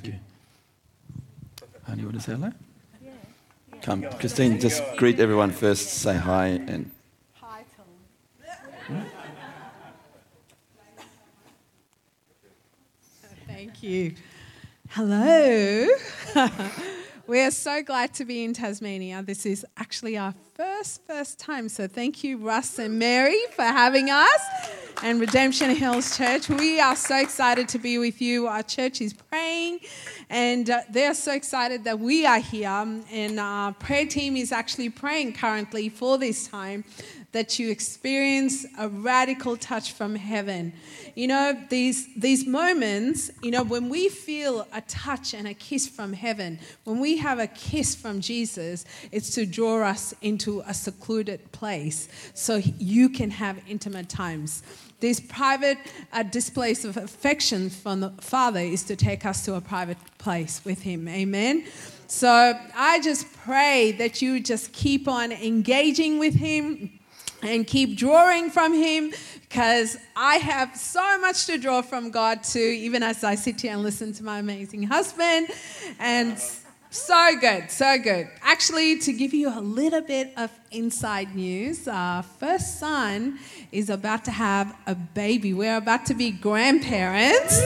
Thank you. Honey, you want to say hello? Come, Christine, just greet everyone first. Say hi and. Hi, Tom. Thank you. Hello. we are so glad to be in Tasmania. This is actually our first first time. So thank you Russ and Mary for having us and Redemption Hills Church. We are so excited to be with you. Our church is praying and uh, they're so excited that we are here and our prayer team is actually praying currently for this time that you experience a radical touch from heaven. You know, these, these moments, you know, when we feel a touch and a kiss from heaven, when we have a kiss from Jesus, it's to draw us into a secluded place so you can have intimate times. These private uh, displays of affection from the Father is to take us to a private place with Him. Amen. So I just pray that you just keep on engaging with Him and keep drawing from Him because I have so much to draw from God too, even as I sit here and listen to my amazing husband. And so good, so good. Actually, to give you a little bit of inside news, our first son is about to have a baby. We're about to be grandparents.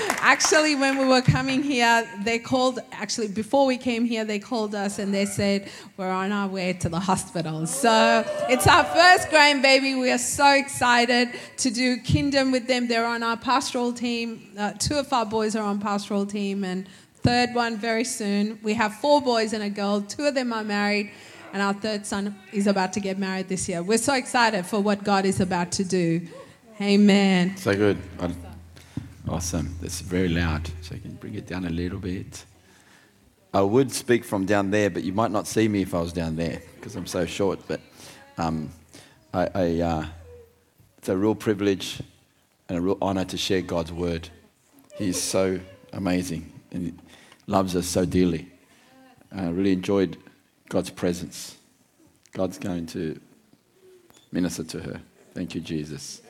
actually, when we were coming here, they called, actually, before we came here, they called us and they said, We're on our way to the hospital. So it's our first grandbaby. We are so excited to do Kingdom with them. They're on our pastoral team. Uh, two of our boys are on pastoral team, and third one very soon. We have four boys and a girl. Two of them are married, and our third son is about to get married this year. We're so excited for what God is about to do. Amen. So good. Awesome. That's very loud, so you can bring it down a little bit. I would speak from down there, but you might not see me if I was down there because I'm so short. But um, I, I, uh, it's a real privilege and a real honor to share God's word. He's so amazing and he loves us so dearly. I really enjoyed God's presence. God's going to minister to her. Thank you, Jesus.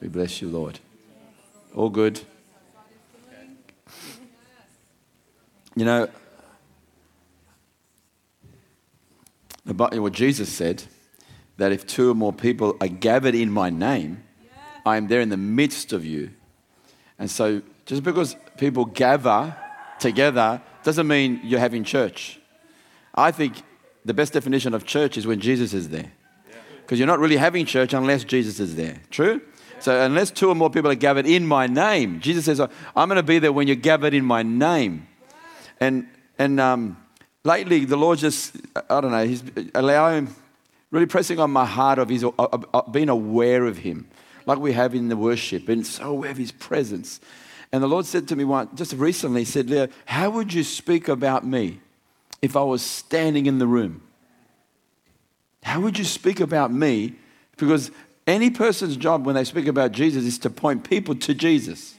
We bless you, Lord. All good. You know, what Jesus said, that if two or more people are gathered in my name, I am there in the midst of you. And so, just because people gather together doesn't mean you're having church. I think the best definition of church is when Jesus is there. Because you're not really having church unless Jesus is there. True? So, unless two or more people are gathered in my name, Jesus says, I'm going to be there when you're gathered in my name. And, and um, lately, the Lord just, I don't know, He's allowing, really pressing on my heart of his, being aware of Him, like we have in the worship, and so aware of His presence. And the Lord said to me one, just recently, He said, Leo, how would you speak about me if I was standing in the room? How would you speak about me? Because any person's job when they speak about Jesus is to point people to Jesus.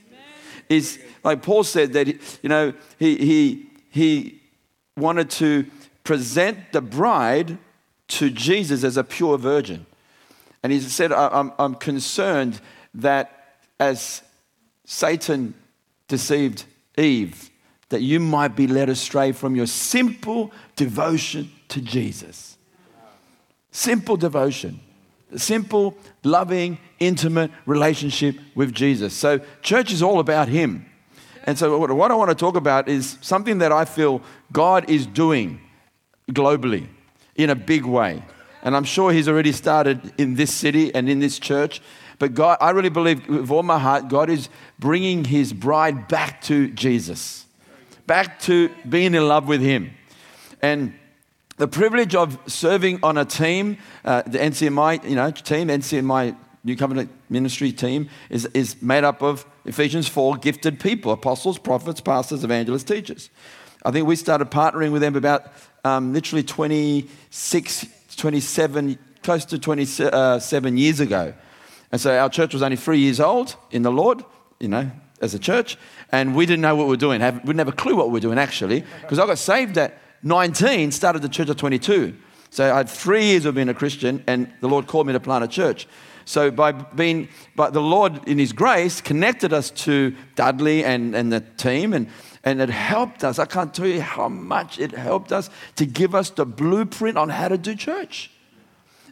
Is like Paul said that you know he he he wanted to present the bride to Jesus as a pure virgin, and he said, "I'm I'm concerned that as Satan deceived Eve, that you might be led astray from your simple devotion to Jesus. Simple devotion." Simple, loving, intimate relationship with Jesus. So, church is all about Him. And so, what I want to talk about is something that I feel God is doing globally in a big way. And I'm sure He's already started in this city and in this church. But God, I really believe with all my heart, God is bringing His bride back to Jesus, back to being in love with Him. And the privilege of serving on a team, uh, the NCMI you know, team, NCMI New Covenant Ministry team, is, is made up of Ephesians 4 gifted people apostles, prophets, pastors, evangelists, teachers. I think we started partnering with them about um, literally 26, 27, close to 27 years ago. And so our church was only three years old in the Lord, you know, as a church, and we didn't know what we were doing. we didn't have a clue what we were doing actually, because I got saved at 19, started the church at 22. So I had three years of being a Christian, and the Lord called me to plant a church. so by being, but the Lord in His grace connected us to Dudley and, and the team, and, and it helped us. I can't tell you how much it helped us to give us the blueprint on how to do church.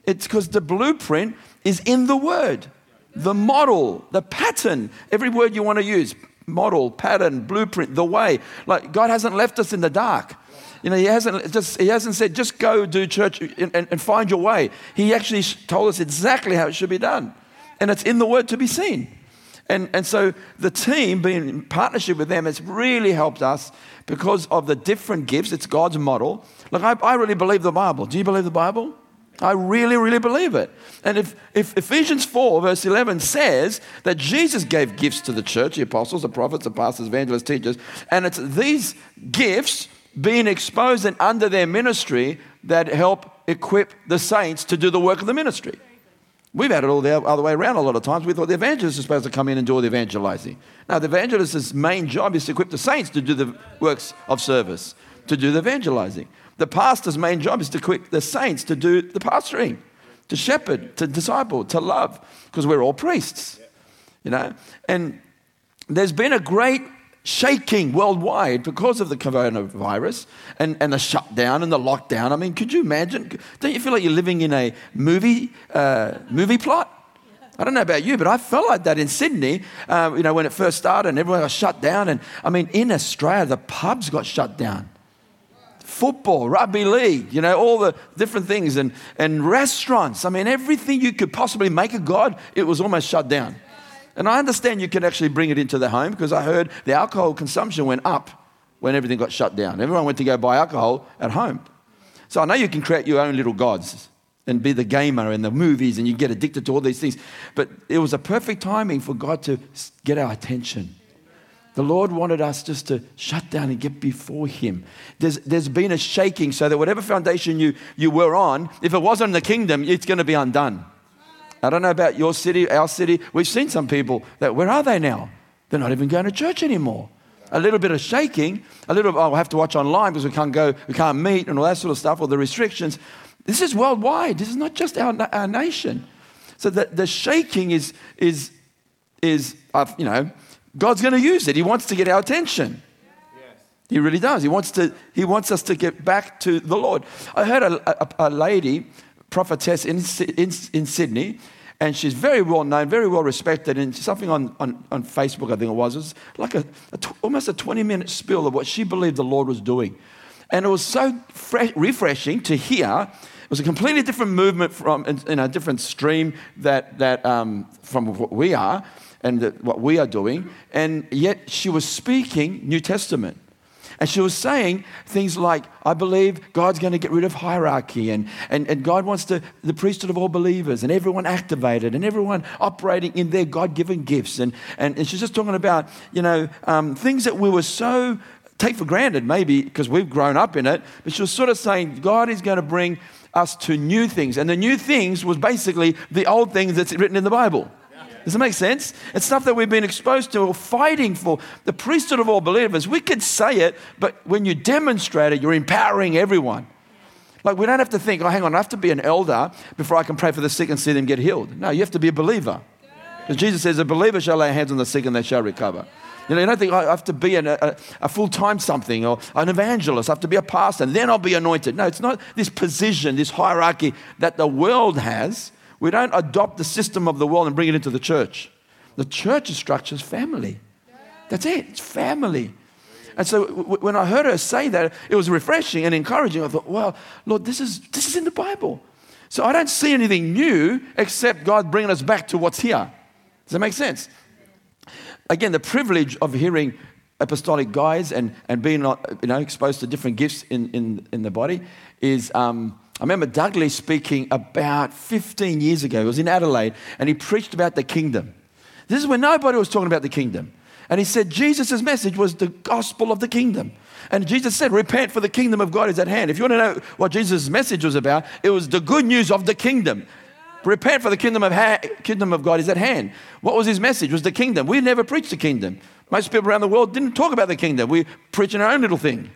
It's because the blueprint is in the Word, the model, the pattern, every word you want to use model, pattern, blueprint, the way. Like God hasn't left us in the dark. You know, he hasn't just he hasn't said just go do church and, and, and find your way. He actually told us exactly how it should be done, and it's in the Word to be seen. And, and so the team, being in partnership with them, has really helped us because of the different gifts. It's God's model. Look, I, I really believe the Bible. Do you believe the Bible? I really, really believe it. And if, if Ephesians 4, verse 11 says that Jesus gave gifts to the church, the apostles, the prophets, the pastors, evangelists, teachers, and it's these gifts being exposed and under their ministry that help equip the saints to do the work of the ministry. We've had it all the other way around a lot of times. We thought the evangelist is supposed to come in and do all the evangelizing. Now, the evangelist's main job is to equip the saints to do the works of service, to do the evangelizing. The pastor's main job is to equip the saints to do the pastoring, to shepherd, to disciple, to love, because we're all priests, you know. And there's been a great shaking worldwide because of the coronavirus and, and the shutdown and the lockdown. I mean, could you imagine? Don't you feel like you're living in a movie, uh, movie plot? I don't know about you, but I felt like that in Sydney, uh, you know, when it first started and everyone got shut down. And I mean, in Australia, the pubs got shut down. Football, rugby league, you know, all the different things, and, and restaurants. I mean, everything you could possibly make a God, it was almost shut down. And I understand you can actually bring it into the home because I heard the alcohol consumption went up when everything got shut down. Everyone went to go buy alcohol at home. So I know you can create your own little gods and be the gamer and the movies and you get addicted to all these things. But it was a perfect timing for God to get our attention. The Lord wanted us just to shut down and get before Him. There's, there's been a shaking so that whatever foundation you, you were on, if it wasn't the kingdom, it's going to be undone. I don't know about your city, our city. We've seen some people that, where are they now? They're not even going to church anymore. A little bit of shaking, a little, oh, we'll have to watch online because we can't go, we can't meet and all that sort of stuff, or the restrictions. This is worldwide. This is not just our, our nation. So the, the shaking is, is, is uh, you know, God's going to use it. He wants to get our attention. He really does. He wants, to, he wants us to get back to the Lord. I heard a, a, a lady prophetess in, in, in Sydney, and she's very well known, very well respected. And something on, on, on Facebook, I think it was, it was like a, a almost a 20 minute spill of what she believed the Lord was doing. And it was so fresh, refreshing to hear. It was a completely different movement from, in, a different stream that, that um, from what we are and the, what we are doing. And yet she was speaking New Testament. And she was saying things like, I believe God's going to get rid of hierarchy and, and, and God wants to, the priesthood of all believers and everyone activated and everyone operating in their God given gifts. And, and, and she's just talking about, you know, um, things that we were so take for granted, maybe because we've grown up in it. But she was sort of saying, God is going to bring us to new things. And the new things was basically the old things that's written in the Bible. Does it make sense? It's stuff that we've been exposed to or fighting for. The priesthood of all believers, we could say it, but when you demonstrate it, you're empowering everyone. Like, we don't have to think, oh, hang on, I have to be an elder before I can pray for the sick and see them get healed. No, you have to be a believer. Because Jesus says, a believer shall lay hands on the sick and they shall recover. You know, you don't think oh, I have to be an, a, a full time something or an evangelist, I have to be a pastor, and then I'll be anointed. No, it's not this position, this hierarchy that the world has we don't adopt the system of the world and bring it into the church. The structure is family. That's it, it's family. And so when I heard her say that, it was refreshing and encouraging. I thought, well, Lord, this is, this is in the Bible. So I don't see anything new except God bringing us back to what's here. Does that make sense? Again, the privilege of hearing apostolic guys and, and being you know, exposed to different gifts in, in, in the body is um, I remember Dudley speaking about 15 years ago. He was in Adelaide and he preached about the kingdom. This is when nobody was talking about the kingdom. And he said Jesus' message was the gospel of the kingdom. And Jesus said, Repent, for the kingdom of God is at hand. If you want to know what Jesus' message was about, it was the good news of the kingdom. Repent, for the kingdom of, ha- kingdom of God is at hand. What was his message? It was the kingdom. We never preached the kingdom. Most people around the world didn't talk about the kingdom. We preaching our own little thing.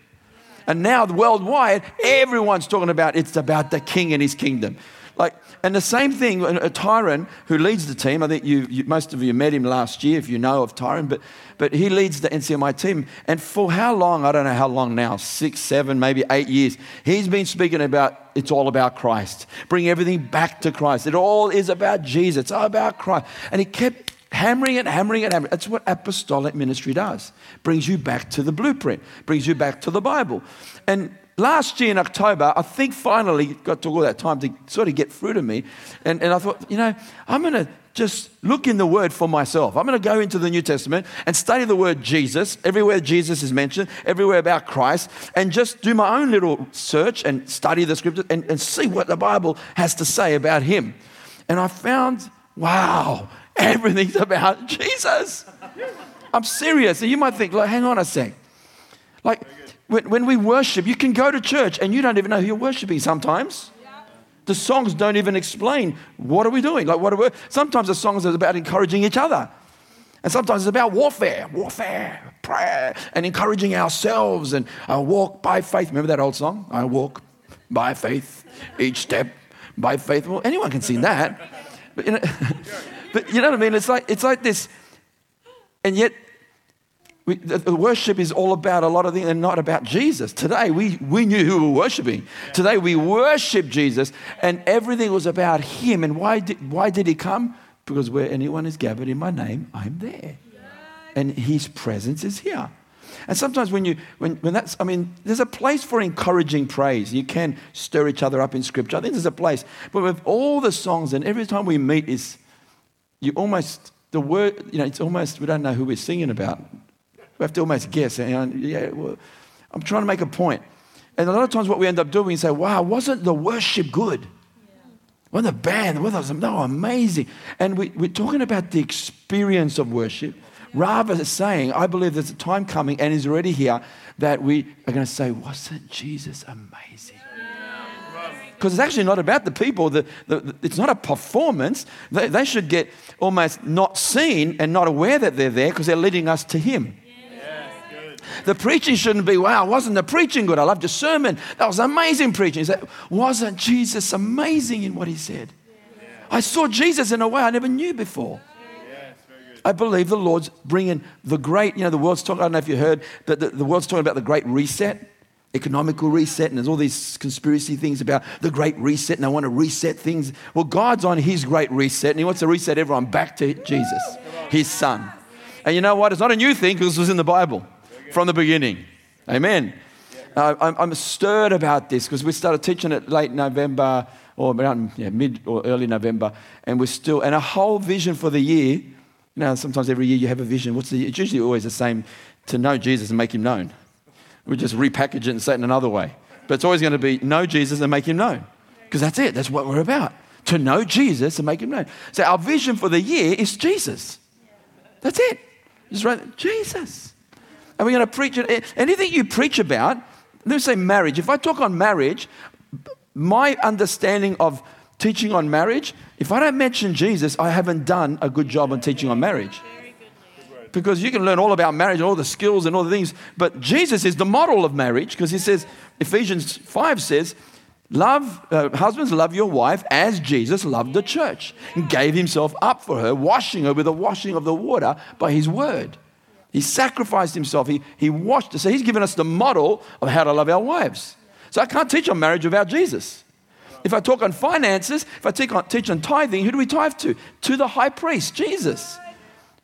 And now, worldwide, everyone's talking about it's about the king and his kingdom. Like, and the same thing, a Tyrone who leads the team, I think you, you, most of you met him last year if you know of Tyrone, but, but he leads the NCMI team. And for how long, I don't know how long now, six, seven, maybe eight years, he's been speaking about it's all about Christ. Bring everything back to Christ. It all is about Jesus. It's all about Christ. And he kept hammering it, hammering it, hammering. That's what apostolic ministry does. Brings you back to the blueprint, brings you back to the Bible. And last year in October, I think finally got to all that time to sort of get through to me. And, and I thought, you know, I'm going to just look in the Word for myself. I'm going to go into the New Testament and study the word Jesus, everywhere Jesus is mentioned, everywhere about Christ, and just do my own little search and study the scriptures and, and see what the Bible has to say about Him. And I found, wow, everything's about Jesus. I'm serious. And you might think, like, hang on a sec. Like, when, when we worship, you can go to church and you don't even know who you're worshiping sometimes. The songs don't even explain what are we doing. Like what are we? Sometimes the songs are about encouraging each other, and sometimes it's about warfare, warfare, prayer, and encouraging ourselves. And I walk by faith. Remember that old song? I walk by faith, each step by faith. Well, anyone can sing that, but you know, but you know what I mean. It's like it's like this, and yet we, the, worship is all about a lot of things and not about Jesus. Today, we, we knew who we were worshiping. Today, we worship Jesus, and everything was about Him. And why did, why did He come? Because where anyone is gathered in my name, I'm there. And His presence is here. And sometimes when you, when, when that's, I mean, there's a place for encouraging praise. You can stir each other up in scripture. I think there's a place. But with all the songs and every time we meet is, you almost, the word, you know, it's almost, we don't know who we're singing about. We have to almost guess. And, yeah, well, I'm trying to make a point. And a lot of times, what we end up doing is say, wow, wasn't the worship good? Yeah. Wasn't the band, us, no, amazing. And we, we're talking about the experience of worship rather than saying, I believe there's a time coming and is already here that we are going to say, wasn't Jesus amazing? Because it's actually not about the people. The, the, the, it's not a performance. They, they should get almost not seen and not aware that they're there because they're leading us to Him. The preaching shouldn't be, wow, wasn't the preaching good? I loved your sermon. That was amazing preaching. Wasn't Jesus amazing in what he said? I saw Jesus in a way I never knew before. I believe the Lord's bringing the great, you know, the world's talking, I don't know if you heard, but the, the world's talking about the great reset, economical reset, and there's all these conspiracy things about the great reset, and I want to reset things. Well, God's on his great reset, and he wants to reset everyone back to Jesus, his son. And you know what? It's not a new thing because it was in the Bible from the beginning. Amen. Uh, I'm, I'm, stirred about this because we started teaching it late November or around yeah, mid or early November, and we're still, and a whole vision for the year. You know, sometimes every year you have a vision. What's the, it's usually always the same to know Jesus and make him known. We just repackage it and say it in another way. But it's always going to be know Jesus and make him known. Because that's it. That's what we're about. To know Jesus and make him known. So our vision for the year is Jesus. That's it. Just right. Jesus. And we're going to preach it. Anything you preach about, let me say marriage. If I talk on marriage, my understanding of teaching on marriage, if I don't mention Jesus, I haven't done a good job on teaching on marriage. Because you can learn all about marriage, and all the skills and all the things, but Jesus is the model of marriage because he says, Ephesians 5 says, Love, uh, husbands, love your wife as Jesus loved the church and gave himself up for her, washing her with the washing of the water by his word. He sacrificed himself. He, he washed us. So he's given us the model of how to love our wives. So I can't teach on marriage without Jesus. If I talk on finances, if I teach on, teach on tithing, who do we tithe to? To the high priest, Jesus.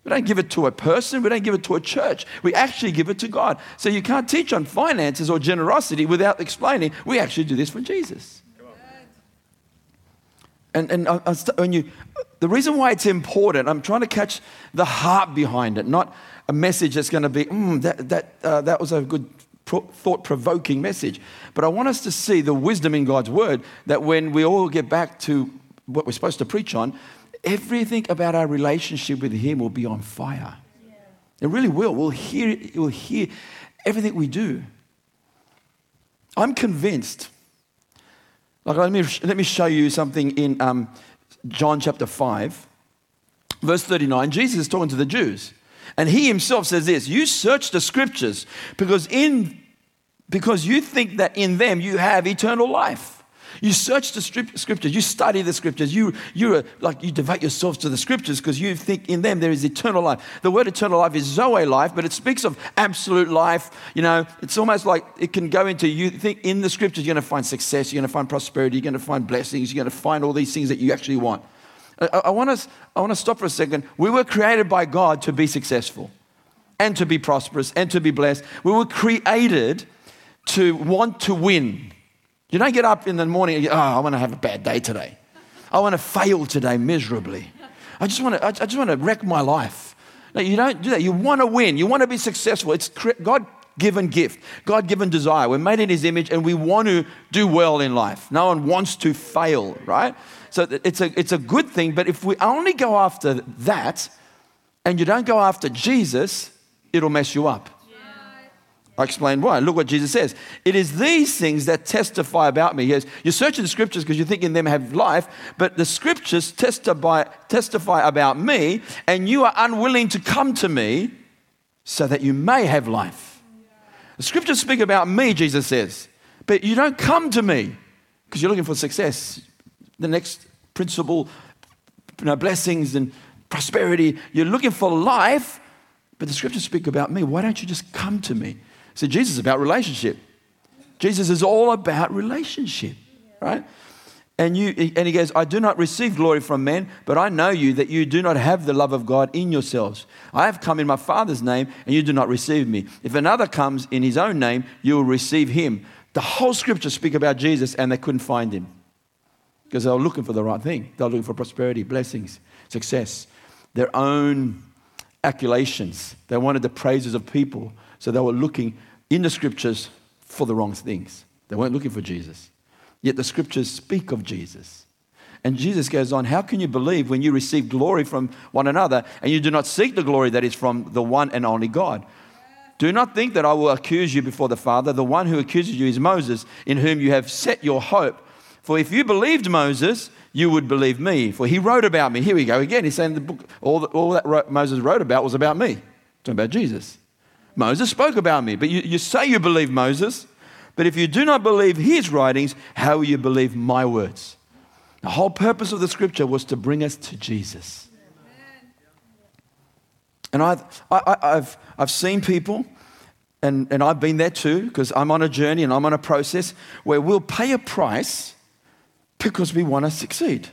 We don't give it to a person, we don't give it to a church. We actually give it to God. So you can't teach on finances or generosity without explaining we actually do this for Jesus. And, and I, I, when you, the reason why it's important, I'm trying to catch the heart behind it, not a message that's going to be, mm, that, that, uh, that was a good thought provoking message. But I want us to see the wisdom in God's word that when we all get back to what we're supposed to preach on, everything about our relationship with Him will be on fire. Yeah. It really will. We'll hear, we'll hear everything we do. I'm convinced. Like, let me, let me show you something in um, John chapter 5, verse 39. Jesus is talking to the Jews. And he himself says this You search the scriptures because, in, because you think that in them you have eternal life. You search the scriptures, you study the scriptures, you, you like you devote yourselves to the scriptures because you think in them there is eternal life. The word eternal life is Zoe life, but it speaks of absolute life. You know, it's almost like it can go into you think in the scriptures you're going to find success, you're going to find prosperity, you're going to find blessings, you're going to find all these things that you actually want. I, I, want to, I want to stop for a second. We were created by God to be successful and to be prosperous and to be blessed. We were created to want to win. You don't get up in the morning oh, I want to have a bad day today. I want to fail today miserably. I just want to, I just want to wreck my life. No, you don't do that. You want to win. You want to be successful. It's God given gift, God given desire. We're made in His image and we want to do well in life. No one wants to fail, right? So it's a, it's a good thing, but if we only go after that and you don't go after Jesus, it'll mess you up. I explained why. Look what Jesus says. It is these things that testify about me. He goes, You're searching the scriptures because you think in them have life, but the scriptures testify, testify about me, and you are unwilling to come to me so that you may have life. The scriptures speak about me, Jesus says, but you don't come to me because you're looking for success. The next principle, you know, blessings and prosperity. You're looking for life, but the scriptures speak about me. Why don't you just come to me? So Jesus is about relationship. Jesus is all about relationship, right? And, you, and he goes, I do not receive glory from men, but I know you that you do not have the love of God in yourselves. I have come in my Father's name, and you do not receive me. If another comes in his own name, you will receive him. The whole scripture speak about Jesus, and they couldn't find him because they were looking for the right thing. They were looking for prosperity, blessings, success, their own accolations. They wanted the praises of people so they were looking in the scriptures for the wrong things. They weren't looking for Jesus. Yet the scriptures speak of Jesus. And Jesus goes on, How can you believe when you receive glory from one another and you do not seek the glory that is from the one and only God? Do not think that I will accuse you before the Father. The one who accuses you is Moses, in whom you have set your hope. For if you believed Moses, you would believe me, for he wrote about me. Here we go again. He's saying the book, all, that, all that Moses wrote about was about me, talking about Jesus. Moses spoke about me. But you, you say you believe Moses, but if you do not believe his writings, how will you believe my words? The whole purpose of the scripture was to bring us to Jesus. And I've, I, have I've seen people, and, and I've been there too, because I'm on a journey and I'm on a process where we'll pay a price because we want to succeed.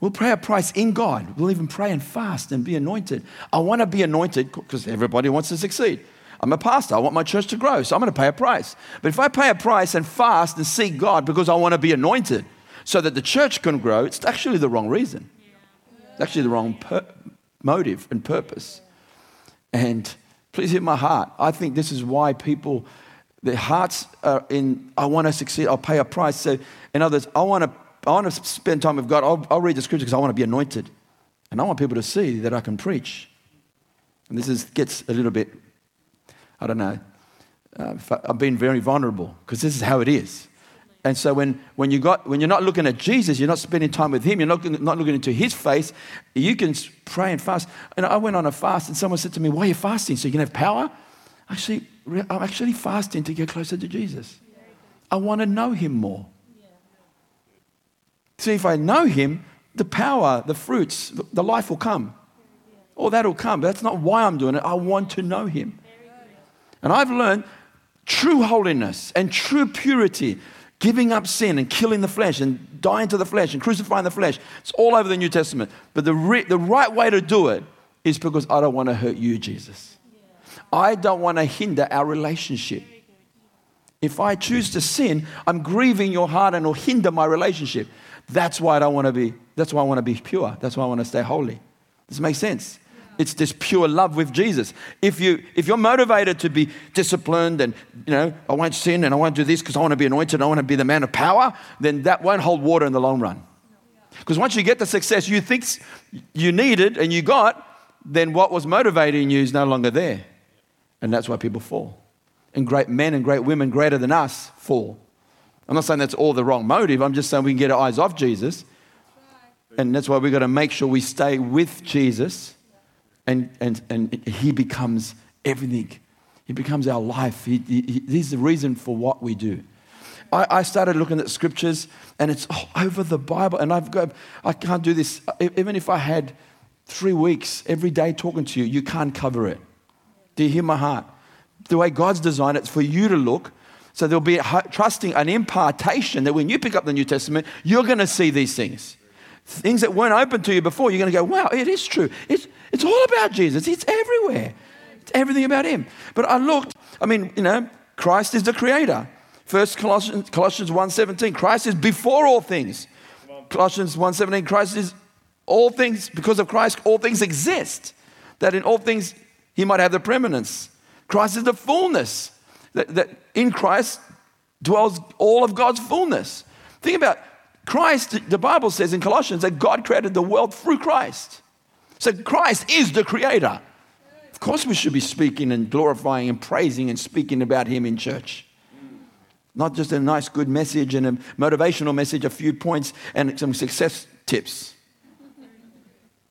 We'll pay a price in God. We'll even pray and fast and be anointed. I want to be anointed because everybody wants to succeed. I'm a pastor. I want my church to grow, so I'm going to pay a price. But if I pay a price and fast and seek God because I want to be anointed so that the church can grow, it's actually the wrong reason. It's actually the wrong per- motive and purpose. And please hit my heart. I think this is why people, their hearts are in, I want to succeed, I'll pay a price. So, in others, I want to, I want to spend time with God. I'll, I'll read the scripture because I want to be anointed. And I want people to see that I can preach. And this is, gets a little bit I don't know. Uh, I've been very vulnerable because this is how it is. And so when, when, you got, when you're not looking at Jesus, you're not spending time with him, you're not, not looking into his face, you can pray and fast. And I went on a fast and someone said to me, why are you fasting? So you can have power? Actually, I'm actually fasting to get closer to Jesus. I want to know him more. See, if I know him, the power, the fruits, the life will come. All that'll come. But that's not why I'm doing it. I want to know him. And I've learned true holiness and true purity, giving up sin and killing the flesh and dying to the flesh and crucifying the flesh. It's all over the New Testament. But the, re- the right way to do it is because I don't want to hurt you, Jesus. I don't want to hinder our relationship. If I choose to sin, I'm grieving your heart and will hinder my relationship. That's why I don't want to be, that's why I want to be pure. That's why I want to stay holy. Does it make sense? It's this pure love with Jesus. If, you, if you're motivated to be disciplined and, you know, I won't sin and I won't do this because I want to be anointed, I want to be the man of power, then that won't hold water in the long run. Because once you get the success you think you needed and you got, then what was motivating you is no longer there. And that's why people fall. And great men and great women greater than us fall. I'm not saying that's all the wrong motive. I'm just saying we can get our eyes off Jesus. And that's why we've got to make sure we stay with Jesus and, and, and He becomes everything. He becomes our life. He, he, he's the reason for what we do. I, I started looking at scriptures and it's over the Bible. And I've got, I can't do this. Even if I had three weeks every day talking to you, you can't cover it. Do you hear my heart? The way God's designed it, it's for you to look. So there'll be trusting an impartation that when you pick up the New Testament, you're going to see these things. Things that weren't open to you before, you're going to go, wow, it is true. It's, it's all about Jesus. It's everywhere. It's everything about him. But I looked, I mean, you know, Christ is the creator. First Colossians, Colossians 1.17, Christ is before all things. Colossians 1.17, Christ is all things, because of Christ, all things exist. That in all things he might have the preeminence. Christ is the fullness. That, that in Christ dwells all of God's fullness. Think about Christ, the Bible says in Colossians that God created the world through Christ. So Christ is the creator. Of course, we should be speaking and glorifying and praising and speaking about Him in church. Not just a nice, good message and a motivational message, a few points and some success tips.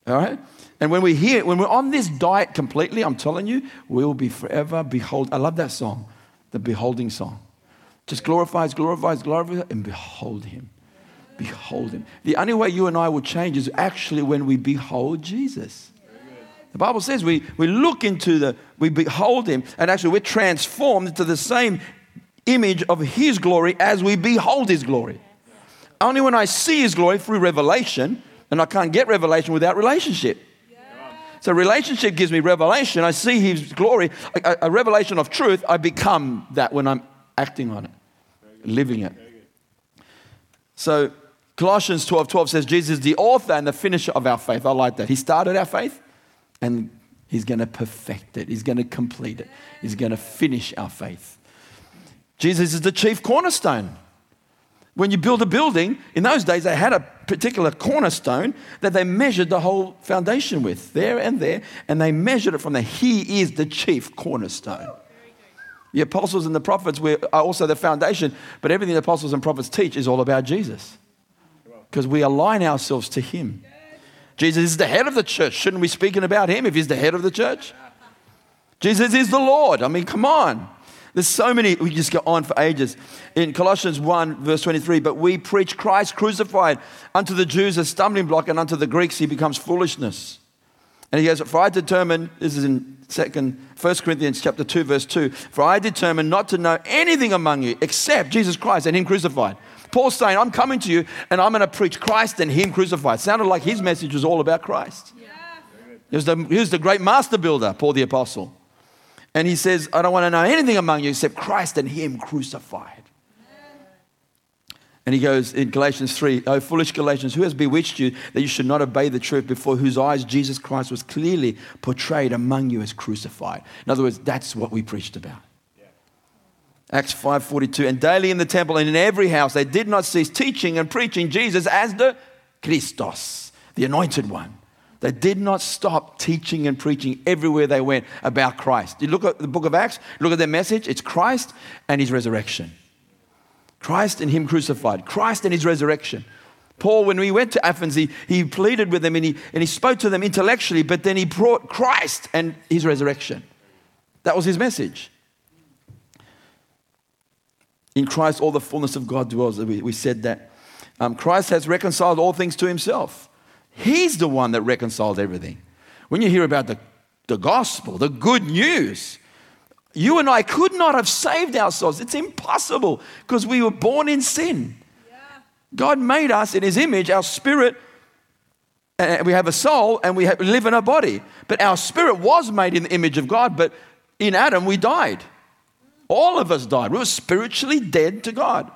All right? And when we hear, when we're on this diet completely, I'm telling you, we will be forever behold. I love that song, the beholding song. Just glorifies, glorifies, glorifies, and behold Him. Behold Him. The only way you and I will change is actually when we behold Jesus. The Bible says we, we look into the, we behold Him, and actually we're transformed into the same image of His glory as we behold His glory. Only when I see His glory through revelation, and I can't get revelation without relationship. So relationship gives me revelation. I see His glory, a, a, revelation of truth. I become that when I'm acting on it, living it. So Colossians 12 12 says, Jesus is the author and the finisher of our faith. I like that. He started our faith and He's going to perfect it, He's going to complete it, He's going to finish our faith. Jesus is the chief cornerstone. When you build a building, in those days they had a particular cornerstone that they measured the whole foundation with, there and there, and they measured it from there. He is the chief cornerstone. The apostles and the prophets were, are also the foundation, but everything the apostles and prophets teach is all about Jesus because we align ourselves to Him. Jesus is the head of the church. Shouldn't we be speaking about Him if He's the head of the church? Jesus is the Lord. I mean, come on. There's so many, we just go on for ages. In Colossians 1, verse 23, but we preach Christ crucified unto the Jews a stumbling block, and unto the Greeks he becomes foolishness. And he goes, For I determined, this is in second, 1 Corinthians chapter 2, verse 2, for I determined not to know anything among you except Jesus Christ and him crucified. Paul's saying, I'm coming to you and I'm going to preach Christ and him crucified. Sounded like his message was all about Christ. Yeah. He, was the, he was the great master builder, Paul the apostle. And he says, I don't want to know anything among you except Christ and Him crucified. And he goes in Galatians 3, Oh, foolish Galatians, who has bewitched you that you should not obey the truth before whose eyes Jesus Christ was clearly portrayed among you as crucified? In other words, that's what we preached about. Acts 5.42, And daily in the temple and in every house they did not cease teaching and preaching Jesus as the Christos, the anointed one. They did not stop teaching and preaching everywhere they went about Christ. You look at the book of Acts, look at their message, it's Christ and his resurrection. Christ and him crucified, Christ and his resurrection. Paul, when we went to Athens, he, he pleaded with them and he, and he spoke to them intellectually, but then he brought Christ and his resurrection. That was his message. In Christ, all the fullness of God dwells. We, we said that. Um, Christ has reconciled all things to himself. He's the one that reconciled everything. When you hear about the, the gospel, the good news, you and I could not have saved ourselves. It's impossible because we were born in sin. Yeah. God made us in His image, our spirit, and we have a soul and we, have, we live in a body. But our spirit was made in the image of God, but in Adam we died. All of us died. We were spiritually dead to God.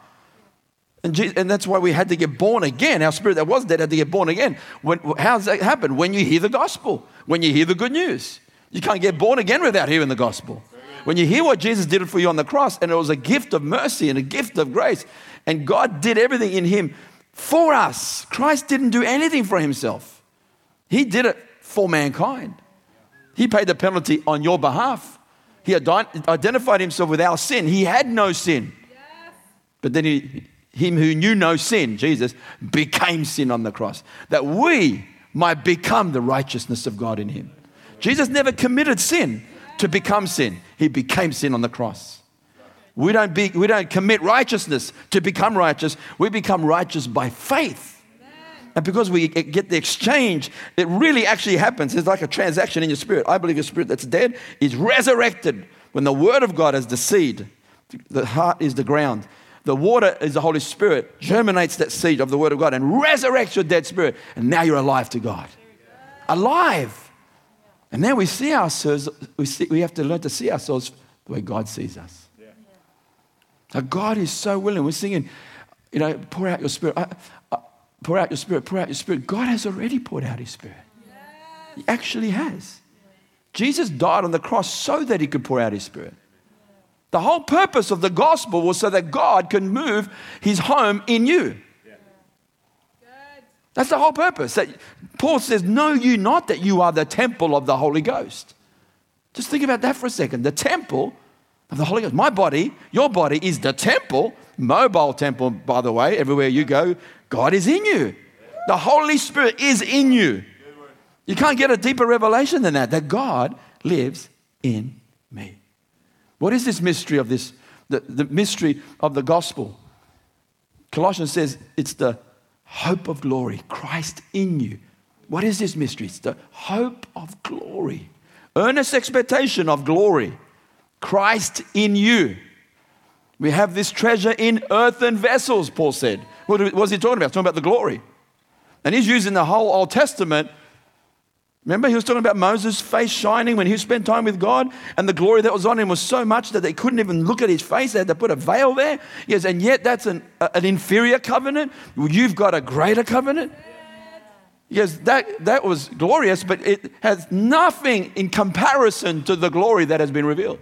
And, Jesus, and that's why we had to get born again. Our spirit that was dead had to get born again. When, how does that happen? When you hear the gospel, when you hear the good news. You can't get born again without hearing the gospel. When you hear what Jesus did for you on the cross, and it was a gift of mercy and a gift of grace, and God did everything in Him for us. Christ didn't do anything for Himself, He did it for mankind. He paid the penalty on your behalf. He identified Himself with our sin. He had no sin. But then He him who knew no sin, Jesus, became sin on the cross, that we might become the righteousness of God in him. Jesus never committed sin to become sin, he became sin on the cross. We don't, be, we don't commit righteousness to become righteous. We become righteous by faith. And because we get the exchange, it really actually happens. It's like a transaction in your spirit. I believe your spirit that's dead is resurrected when the word of God is the seed, the heart is the ground. The water is the Holy Spirit, germinates that seed of the word of God and resurrects your dead spirit. And now you're alive to God. Alive. And then we see ourselves, we, see, we have to learn to see ourselves the way God sees us. Now, God is so willing. We're singing, you know, pour out your spirit. I, pour out your spirit, pour out your spirit. God has already poured out his spirit. He actually has. Jesus died on the cross so that he could pour out his spirit. The whole purpose of the gospel was so that God can move his home in you. That's the whole purpose. That Paul says, Know you not that you are the temple of the Holy Ghost. Just think about that for a second. The temple of the Holy Ghost. My body, your body is the temple, mobile temple, by the way. Everywhere you go, God is in you. The Holy Spirit is in you. You can't get a deeper revelation than that, that God lives in me. What is this mystery of this, the, the mystery of the gospel? Colossians says it's the hope of glory, Christ in you. What is this mystery? It's the hope of glory, earnest expectation of glory. Christ in you. We have this treasure in earthen vessels, Paul said. What was he talking about? He's talking about the glory. And he's using the whole Old Testament. Remember, he was talking about Moses' face shining when he spent time with God, and the glory that was on him was so much that they couldn't even look at his face. They had to put a veil there. Yes, and yet that's an, an inferior covenant. You've got a greater covenant. Yes, that, that was glorious, but it has nothing in comparison to the glory that has been revealed.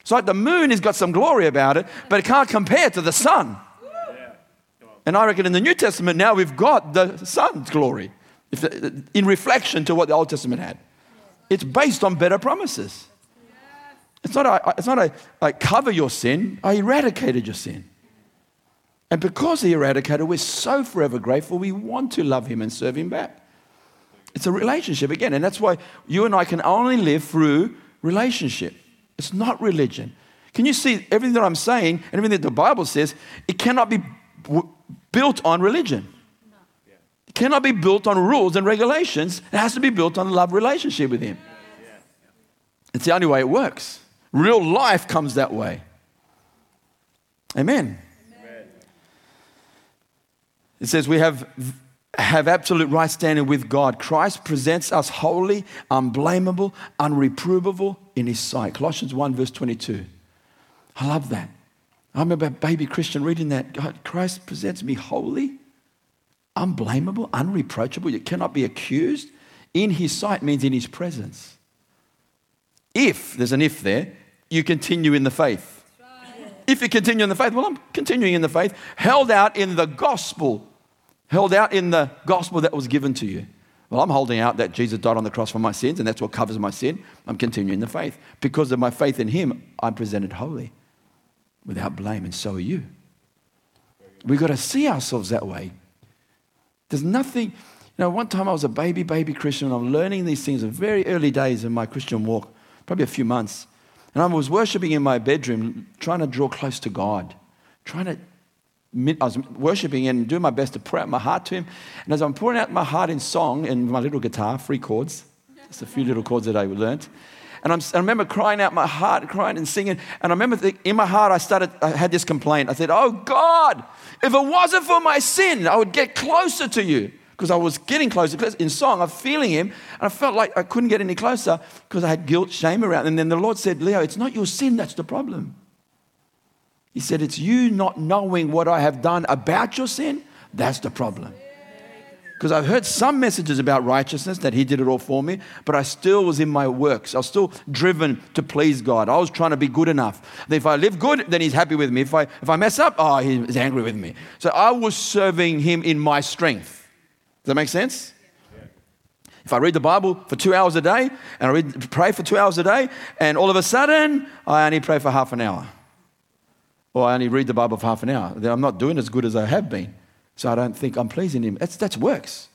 It's like the moon has got some glory about it, but it can't compare to the sun. And I reckon in the New Testament now we've got the Son's glory in reflection to what the Old Testament had. It's based on better promises. It's not, a, it's not a, cover your sin, I eradicated your sin. And because he eradicated, we're so forever grateful, we want to love him and serve him back. It's a relationship again, and that's why you and I can only live through relationship. It's not religion. Can you see everything that I'm saying and everything that the Bible says? It cannot be w- built on religion. No. It cannot be built on rules and regulations. It has to be built on a love relationship with Him. It's the only way it works. Real life comes that way. Amen. Amen. It says we have have absolute right standing with God. Christ presents us holy, unblameable, unreprovable in His sight. Colossians 1, verse 22. I love that. I remember a baby Christian reading that. God, Christ presents me holy, unblameable, unreproachable. You cannot be accused. In His sight means in His presence. If, there's an if there, you continue in the faith. If you continue in the faith, well, I'm continuing in the faith, held out in the gospel held out in the gospel that was given to you. Well, I'm holding out that Jesus died on the cross for my sins, and that's what covers my sin. I'm continuing the faith. Because of my faith in Him, I'm presented holy, without blame, and so are you. We've got to see ourselves that way. There's nothing, you know, one time I was a baby, baby Christian, and I'm learning these things in very early days in my Christian walk, probably a few months. And I was worshiping in my bedroom, trying to draw close to God, trying to I was worshiping and doing my best to pour out my heart to Him. And as I'm pouring out my heart in song and my little guitar, three chords, just a few little chords that I learned. And I'm, i remember crying out my heart, crying and singing. And I remember in my heart, I started, I had this complaint. I said, Oh God, if it wasn't for my sin, I would get closer to you. Because I was getting closer. Because in song, I'm feeling Him. And I felt like I couldn't get any closer because I had guilt, shame around. And then the Lord said, Leo, it's not your sin that's the problem. He said, It's you not knowing what I have done about your sin. That's the problem. Because I've heard some messages about righteousness, that He did it all for me, but I still was in my works. I was still driven to please God. I was trying to be good enough. If I live good, then He's happy with me. If I, if I mess up, ah, oh, He's angry with me. So I was serving Him in my strength. Does that make sense? If I read the Bible for two hours a day and I read, pray for two hours a day, and all of a sudden I only pray for half an hour or I only read the Bible for half an hour. Then I'm not doing as good as I have been. So I don't think I'm pleasing Him. That's, that's works.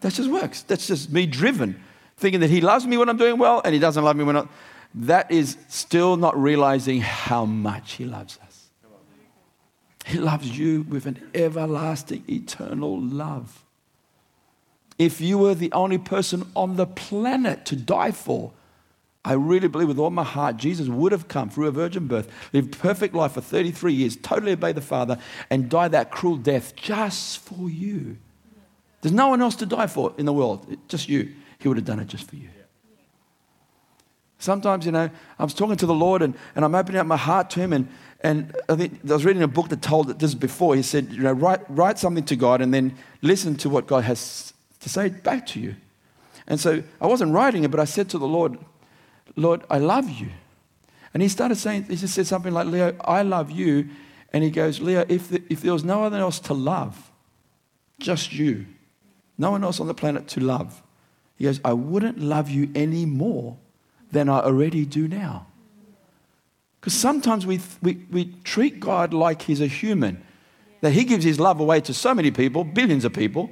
That just works. That's just me driven, thinking that He loves me when I'm doing well and He doesn't love me when I'm. that is still not realizing how much He loves us. He loves you with an everlasting, eternal love. If you were the only person on the planet to die for, I really believe with all my heart Jesus would have come through a virgin birth, lived perfect life for 33 years, totally obeyed the Father, and died that cruel death just for you. There's no one else to die for in the world, just you. He would have done it just for you. Sometimes, you know, I was talking to the Lord and, and I'm opening up my heart to Him. And, and I think I was reading a book that told this before. He said, you know, write, write something to God and then listen to what God has to say back to you. And so I wasn't writing it, but I said to the Lord, Lord, I love you. And he started saying, he just said something like, Leo, I love you. And he goes, Leo, if, the, if there was no one else to love, just you, no one else on the planet to love, he goes, I wouldn't love you any more than I already do now. Because sometimes we, we, we treat God like he's a human, that he gives his love away to so many people, billions of people.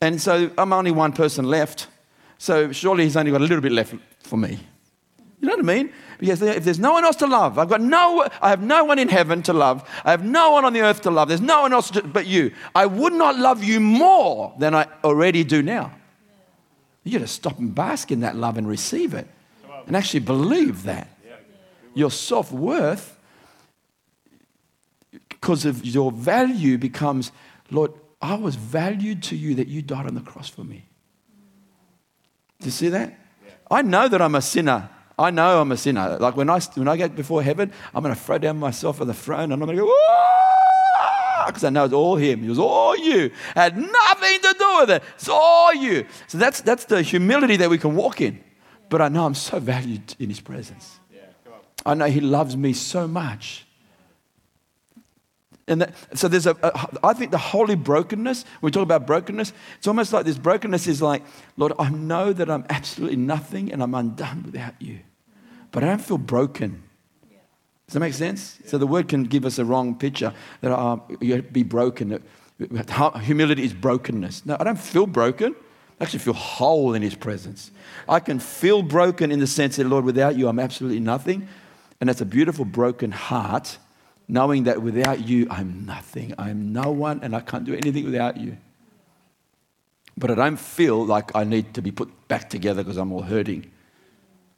And so I'm only one person left. So surely he's only got a little bit left for me. You know what I mean? Because if there's no one else to love, I've got no, I have no one in heaven to love. I have no one on the earth to love. There's no one else to, but you. I would not love you more than I already do now. You got to stop and bask in that love and receive it, and actually believe that your self worth, because of your value, becomes, Lord, I was valued to you that you died on the cross for me. Do you see that? I know that I'm a sinner. I know I'm a sinner. Like when I, when I get before heaven, I'm going to throw down myself on the throne and I'm going to go, because I know it's all Him. It was all you. Had nothing to do with it. It's all you. So that's, that's the humility that we can walk in. But I know I'm so valued in His presence. I know He loves me so much. And that, so there's a, a, I think the holy brokenness, when we talk about brokenness, it's almost like this brokenness is like, Lord, I know that I'm absolutely nothing and I'm undone without you but I don't feel broken. Does that make sense? So the word can give us a wrong picture that uh, you be broken. Humility is brokenness. No, I don't feel broken. I actually feel whole in His presence. I can feel broken in the sense that, Lord, without you, I'm absolutely nothing. And that's a beautiful broken heart, knowing that without you, I'm nothing. I'm no one, and I can't do anything without you. But I don't feel like I need to be put back together because I'm all hurting.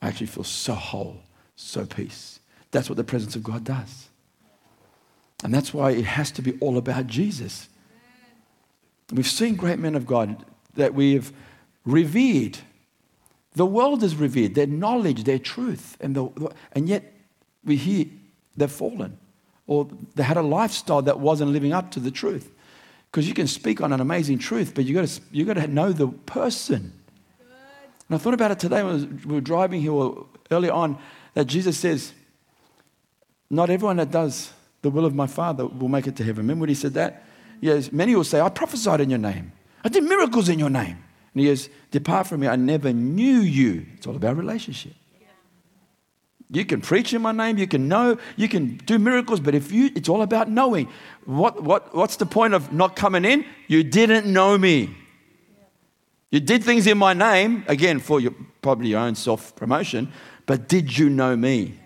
I actually feel so whole, so peace. That's what the presence of God does. And that's why it has to be all about Jesus. We've seen great men of God that we've revered. The world is revered, their knowledge, their truth, and, the, and yet we hear they've fallen or they had a lifestyle that wasn't living up to the truth. Because you can speak on an amazing truth, but you've got you got to know the person. And I thought about it today when we were driving here early on that Jesus says, Not everyone that does the will of my Father will make it to heaven. Remember when he said that? Yes, many will say, I prophesied in your name. I did miracles in your name. And he goes, Depart from me, I never knew you. It's all about relationship. You can preach in my name, you can know, you can do miracles, but if you, it's all about knowing. What, what, what's the point of not coming in? You didn't know me. You did things in my name, again, for your, probably your own self promotion, but did you know me?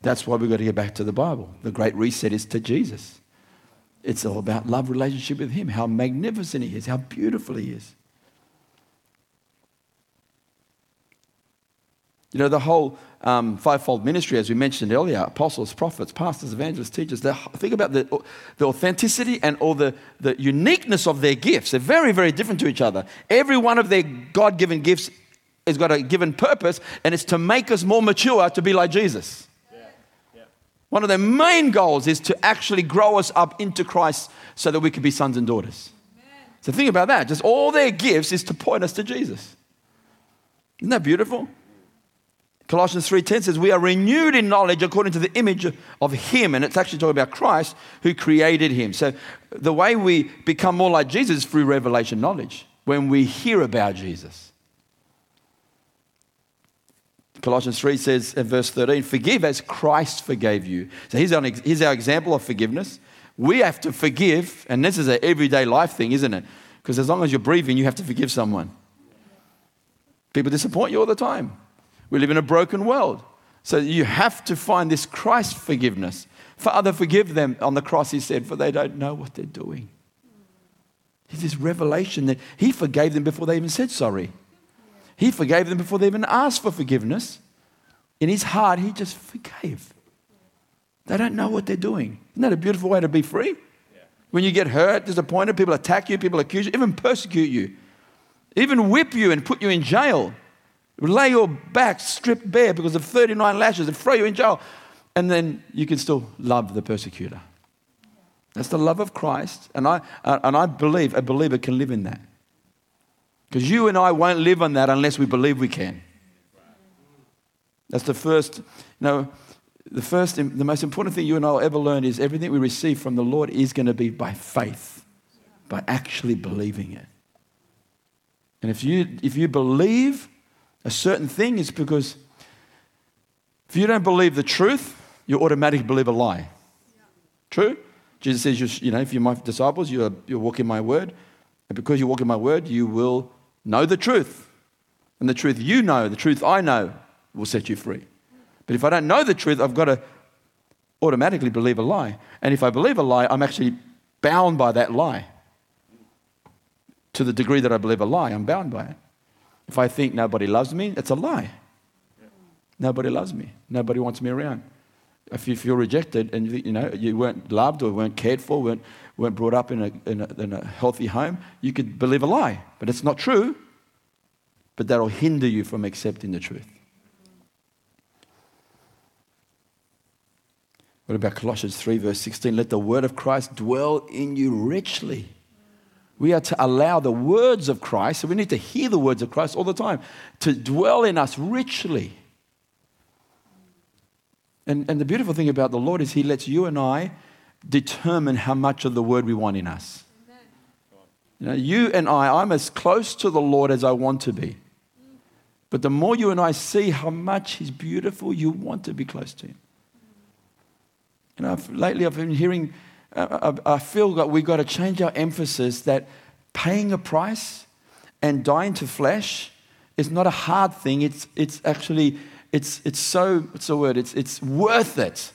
That's why we've got to get back to the Bible. The great reset is to Jesus. It's all about love relationship with Him, how magnificent He is, how beautiful He is. You know, the whole um, fivefold ministry, as we mentioned earlier apostles, prophets, pastors, evangelists, teachers. Think about the, the authenticity and all the, the uniqueness of their gifts. They're very, very different to each other. Every one of their God given gifts has got a given purpose, and it's to make us more mature to be like Jesus. One of their main goals is to actually grow us up into Christ so that we can be sons and daughters. Amen. So think about that. Just all their gifts is to point us to Jesus. Isn't that beautiful? Colossians 3:10 says we are renewed in knowledge according to the image of him and it's actually talking about Christ who created him. So the way we become more like Jesus is through revelation knowledge when we hear about Jesus. Colossians 3 says in verse 13, forgive as Christ forgave you. So here's our, here's our example of forgiveness. We have to forgive, and this is an everyday life thing, isn't it? Because as long as you're breathing, you have to forgive someone. People disappoint you all the time. We live in a broken world. So you have to find this Christ forgiveness. Father, forgive them on the cross, he said, for they don't know what they're doing. It's this revelation that he forgave them before they even said sorry. He forgave them before they even asked for forgiveness. In his heart, he just forgave. They don't know what they're doing. Isn't that a beautiful way to be free? When you get hurt, disappointed, people attack you, people accuse you, even persecute you, even whip you and put you in jail, lay your back stripped bare because of 39 lashes and throw you in jail, and then you can still love the persecutor. That's the love of Christ, and I, and I believe a believer can live in that. Because you and I won't live on that unless we believe we can. That's the first, you know, the first, the most important thing you and I will ever learn is everything we receive from the Lord is going to be by faith, by actually believing it. And if you, if you believe a certain thing, is because if you don't believe the truth, you automatically believe a lie. True? Jesus says, you, know, if you're my disciples, you are, you walk in my word. And because you walk in my word, you will know the truth. And the truth you know, the truth I know, will set you free. But if I don't know the truth, I've got to automatically believe a lie. And if I believe a lie, I'm actually bound by that lie. To the degree that I believe a lie, I'm bound by it. If I think nobody loves me, it's a lie. Nobody loves me. Nobody wants me around. If you feel rejected and you, know you weren't loved or weren't cared for, weren't, weren't brought up in a, in, a, in a healthy home, you could believe a lie. But it's not true. But that'll hinder you from accepting the truth. What about Colossians 3, verse 16? Let the word of Christ dwell in you richly. We are to allow the words of Christ, so we need to hear the words of Christ all the time, to dwell in us richly. And, and the beautiful thing about the Lord is He lets you and I determine how much of the word we want in us. You know, you and I, I'm as close to the Lord as I want to be. But the more you and I see how much He's beautiful, you want to be close to Him. You know, lately I've been hearing, I feel that we've got to change our emphasis that paying a price and dying to flesh is not a hard thing. It's, it's actually, it's, it's so, what's the word? It's, it's worth it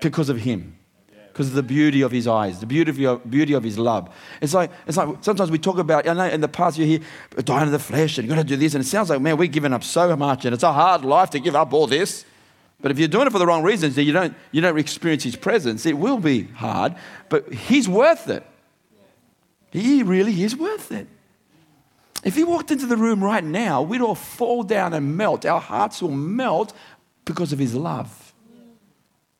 because of Him because of the beauty of his eyes, the beauty of, beauty of his love. It's like, it's like sometimes we talk about, I know in the past you hear, dying of the flesh, and you've got to do this, and it sounds like, man, we're giving up so much, and it's a hard life to give up all this. But if you're doing it for the wrong reasons, then you don't, you don't experience His presence. It will be hard, but He's worth it. He really is worth it. If He walked into the room right now, we'd all fall down and melt. Our hearts will melt because of His love.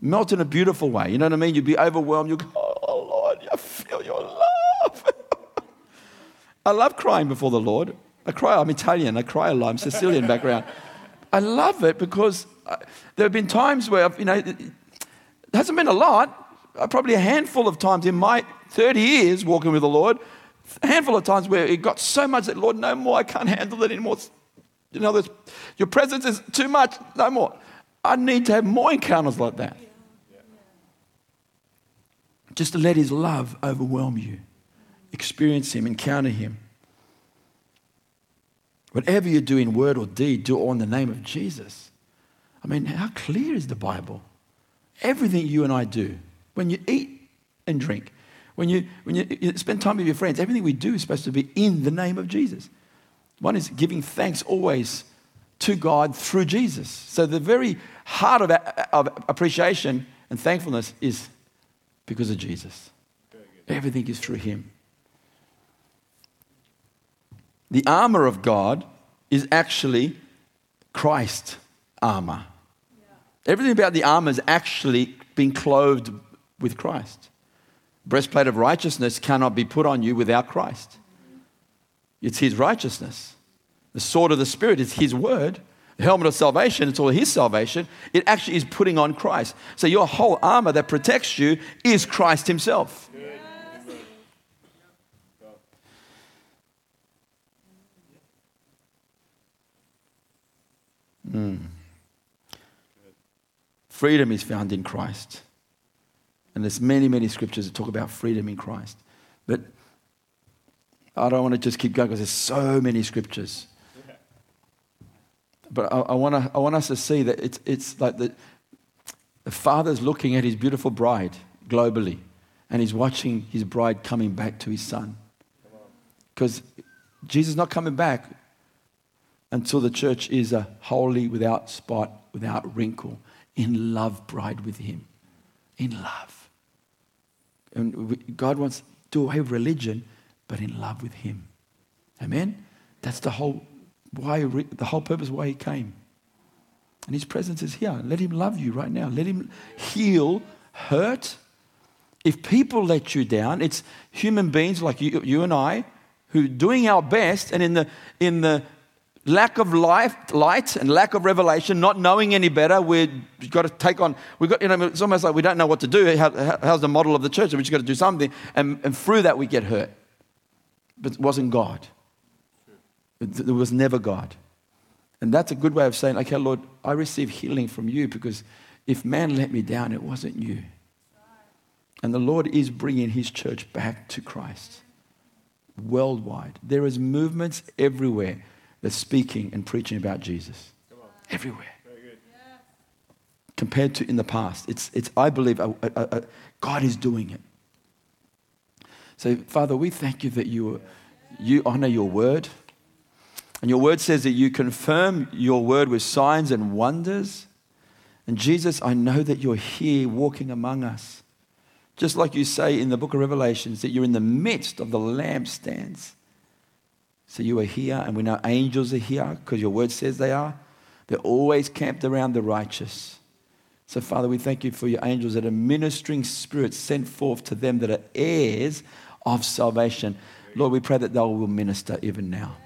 Melt in a beautiful way. You know what I mean? You'd be overwhelmed. You'd go, Oh, Lord, I feel your love. I love crying before the Lord. I cry, I'm Italian, I cry a lot, I'm Sicilian background. I love it because there have been times where, you know, it hasn't been a lot, uh, probably a handful of times in my 30 years walking with the Lord, a handful of times where it got so much that, Lord, no more, I can't handle it anymore. You know, your presence is too much, no more. I need to have more encounters like that. Just to let His love overwhelm you, experience Him, encounter Him. Whatever you do in word or deed, do all in the name of Jesus. I mean, how clear is the Bible? Everything you and I do, when you eat and drink, when you, when you, you spend time with your friends, everything we do is supposed to be in the name of Jesus. One is giving thanks always to God through Jesus. So the very heart of, of appreciation and thankfulness is because of Jesus. Everything is through Him. The armor of God is actually Christ armor. Everything about the armor is actually being clothed with Christ. Breastplate of righteousness cannot be put on you without Christ. Mm-hmm. It's His righteousness. The sword of the Spirit is His word. The helmet of salvation, it's all His salvation. It actually is putting on Christ. So your whole armor that protects you is Christ Himself. Mm. Freedom is found in Christ. And there's many, many scriptures that talk about freedom in Christ. But I don't want to just keep going because there's so many scriptures. But I, I, wanna, I want us to see that it's, it's like the, the Father's looking at his beautiful bride globally, and he's watching his bride coming back to his son. Because Jesus is not coming back until the church is a holy, without spot, without wrinkle, in love bride with him. In love. And God wants to away with religion, but in love with him. Amen? That's the whole why the whole purpose why he came. And his presence is here. Let him love you right now. Let him heal hurt. If people let you down, it's human beings like you, you and I who doing our best and in the in the lack of life, light and lack of revelation, not knowing any better, we've got to take on, we've got, you know, it's almost like we don't know what to do. How, how's the model of the church? We just got to do something. And, and through that, we get hurt. But it wasn't God. It was never God. And that's a good way of saying, okay, Lord, I receive healing from you because if man let me down, it wasn't you. And the Lord is bringing his church back to Christ worldwide. There is movements everywhere that's speaking and preaching about Jesus. Everywhere. Compared to in the past. It's, it's I believe, a, a, a, God is doing it. So, Father, we thank you that you, you honor your word. And your word says that you confirm your word with signs and wonders. And Jesus, I know that you're here walking among us. Just like you say in the book of Revelations, that you're in the midst of the lampstands. So you are here, and we know angels are here because your word says they are. They're always camped around the righteous. So, Father, we thank you for your angels that are ministering spirits sent forth to them that are heirs of salvation. Lord, we pray that they will minister even now.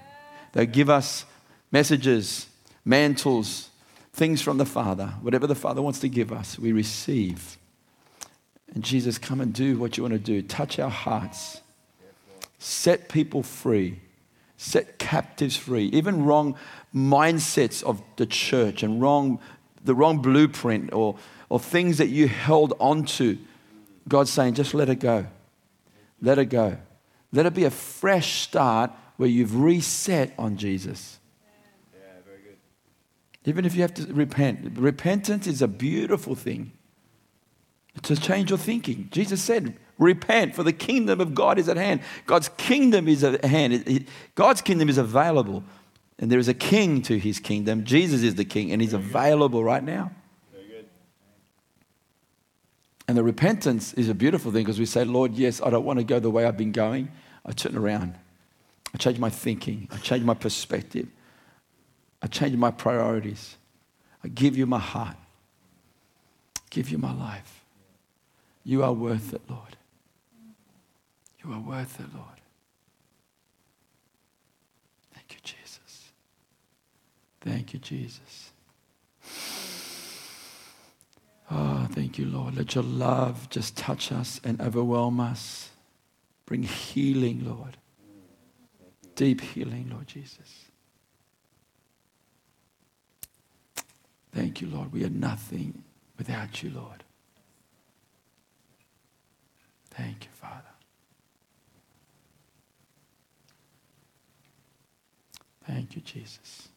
They'll give us messages, mantles, things from the Father. Whatever the Father wants to give us, we receive. And Jesus, come and do what you want to do. Touch our hearts, set people free set captives free, even wrong mindsets of the church and wrong, the wrong blueprint or, or things that you held onto. God's saying, just let it go. Let it go. Let it be a fresh start where you've reset on Jesus. Yeah, very good. Even if you have to repent, repentance is a beautiful thing to change your thinking. Jesus said, Repent, for the kingdom of God is at hand. God's kingdom is at hand. God's kingdom is available. And there is a king to his kingdom. Jesus is the king, and he's available right now. And the repentance is a beautiful thing because we say, Lord, yes, I don't want to go the way I've been going. I turn around. I change my thinking. I change my perspective. I change my priorities. I give you my heart. I give you my life. You are worth it, Lord. You are worth it, Lord. Thank you, Jesus. Thank you, Jesus. Oh, thank you, Lord. Let your love just touch us and overwhelm us. Bring healing, Lord. Deep healing, Lord Jesus. Thank you, Lord. We are nothing without you, Lord. Thank you, Father. Thank you, Jesus.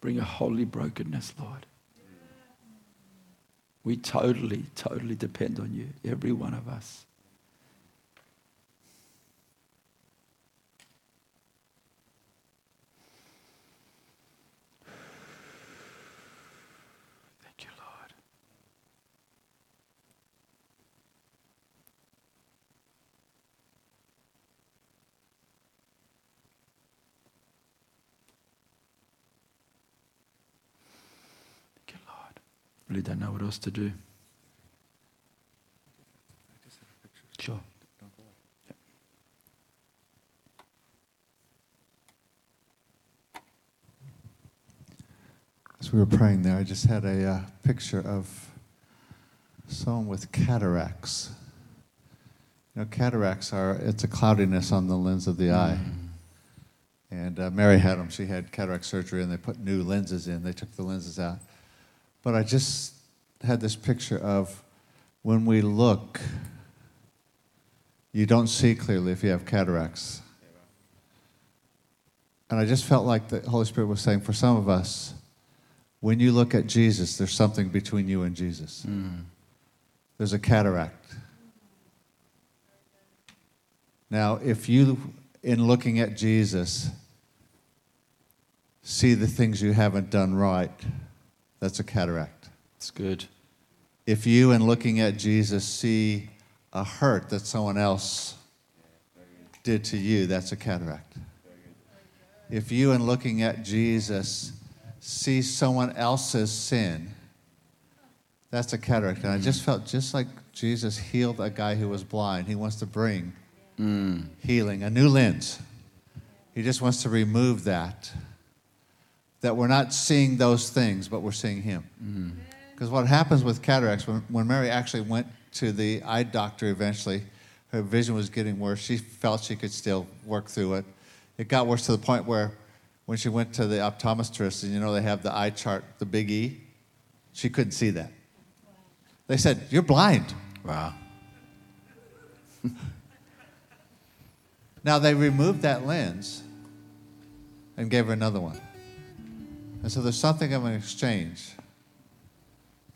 Bring a holy brokenness, Lord. We totally, totally depend on you, every one of us. Really don't know what else to do. Sure. As we were praying there, I just had a uh, picture of someone with cataracts. You know, cataracts are, it's a cloudiness on the lens of the eye. And uh, Mary had them. She had cataract surgery, and they put new lenses in. They took the lenses out. But I just had this picture of when we look, you don't see clearly if you have cataracts. And I just felt like the Holy Spirit was saying for some of us, when you look at Jesus, there's something between you and Jesus. Mm. There's a cataract. Now, if you, in looking at Jesus, see the things you haven't done right, that's a cataract. It's good. If you, in looking at Jesus, see a hurt that someone else did to you, that's a cataract. If you, in looking at Jesus, see someone else's sin, that's a cataract. And I just felt just like Jesus healed a guy who was blind, he wants to bring mm. healing, a new lens. He just wants to remove that. That we're not seeing those things, but we're seeing him. Because what happens with cataracts, when, when Mary actually went to the eye doctor eventually, her vision was getting worse. She felt she could still work through it. It got worse to the point where when she went to the optometrist, and you know they have the eye chart, the big E, she couldn't see that. They said, You're blind. Wow. Now they removed that lens and gave her another one. And so there's something of an exchange.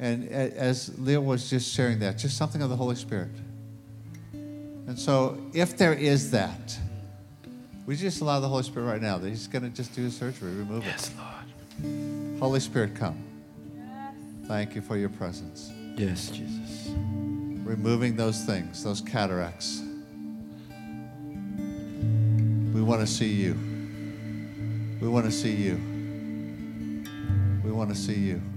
And as Leo was just sharing that, just something of the Holy Spirit. And so if there is that, we just allow the Holy Spirit right now that He's going to just do a surgery, remove it. Yes, Lord. Holy Spirit, come. Thank you for your presence. Yes, Jesus. removing those things, those cataracts. We want to see you. We want to see you. We want to see you.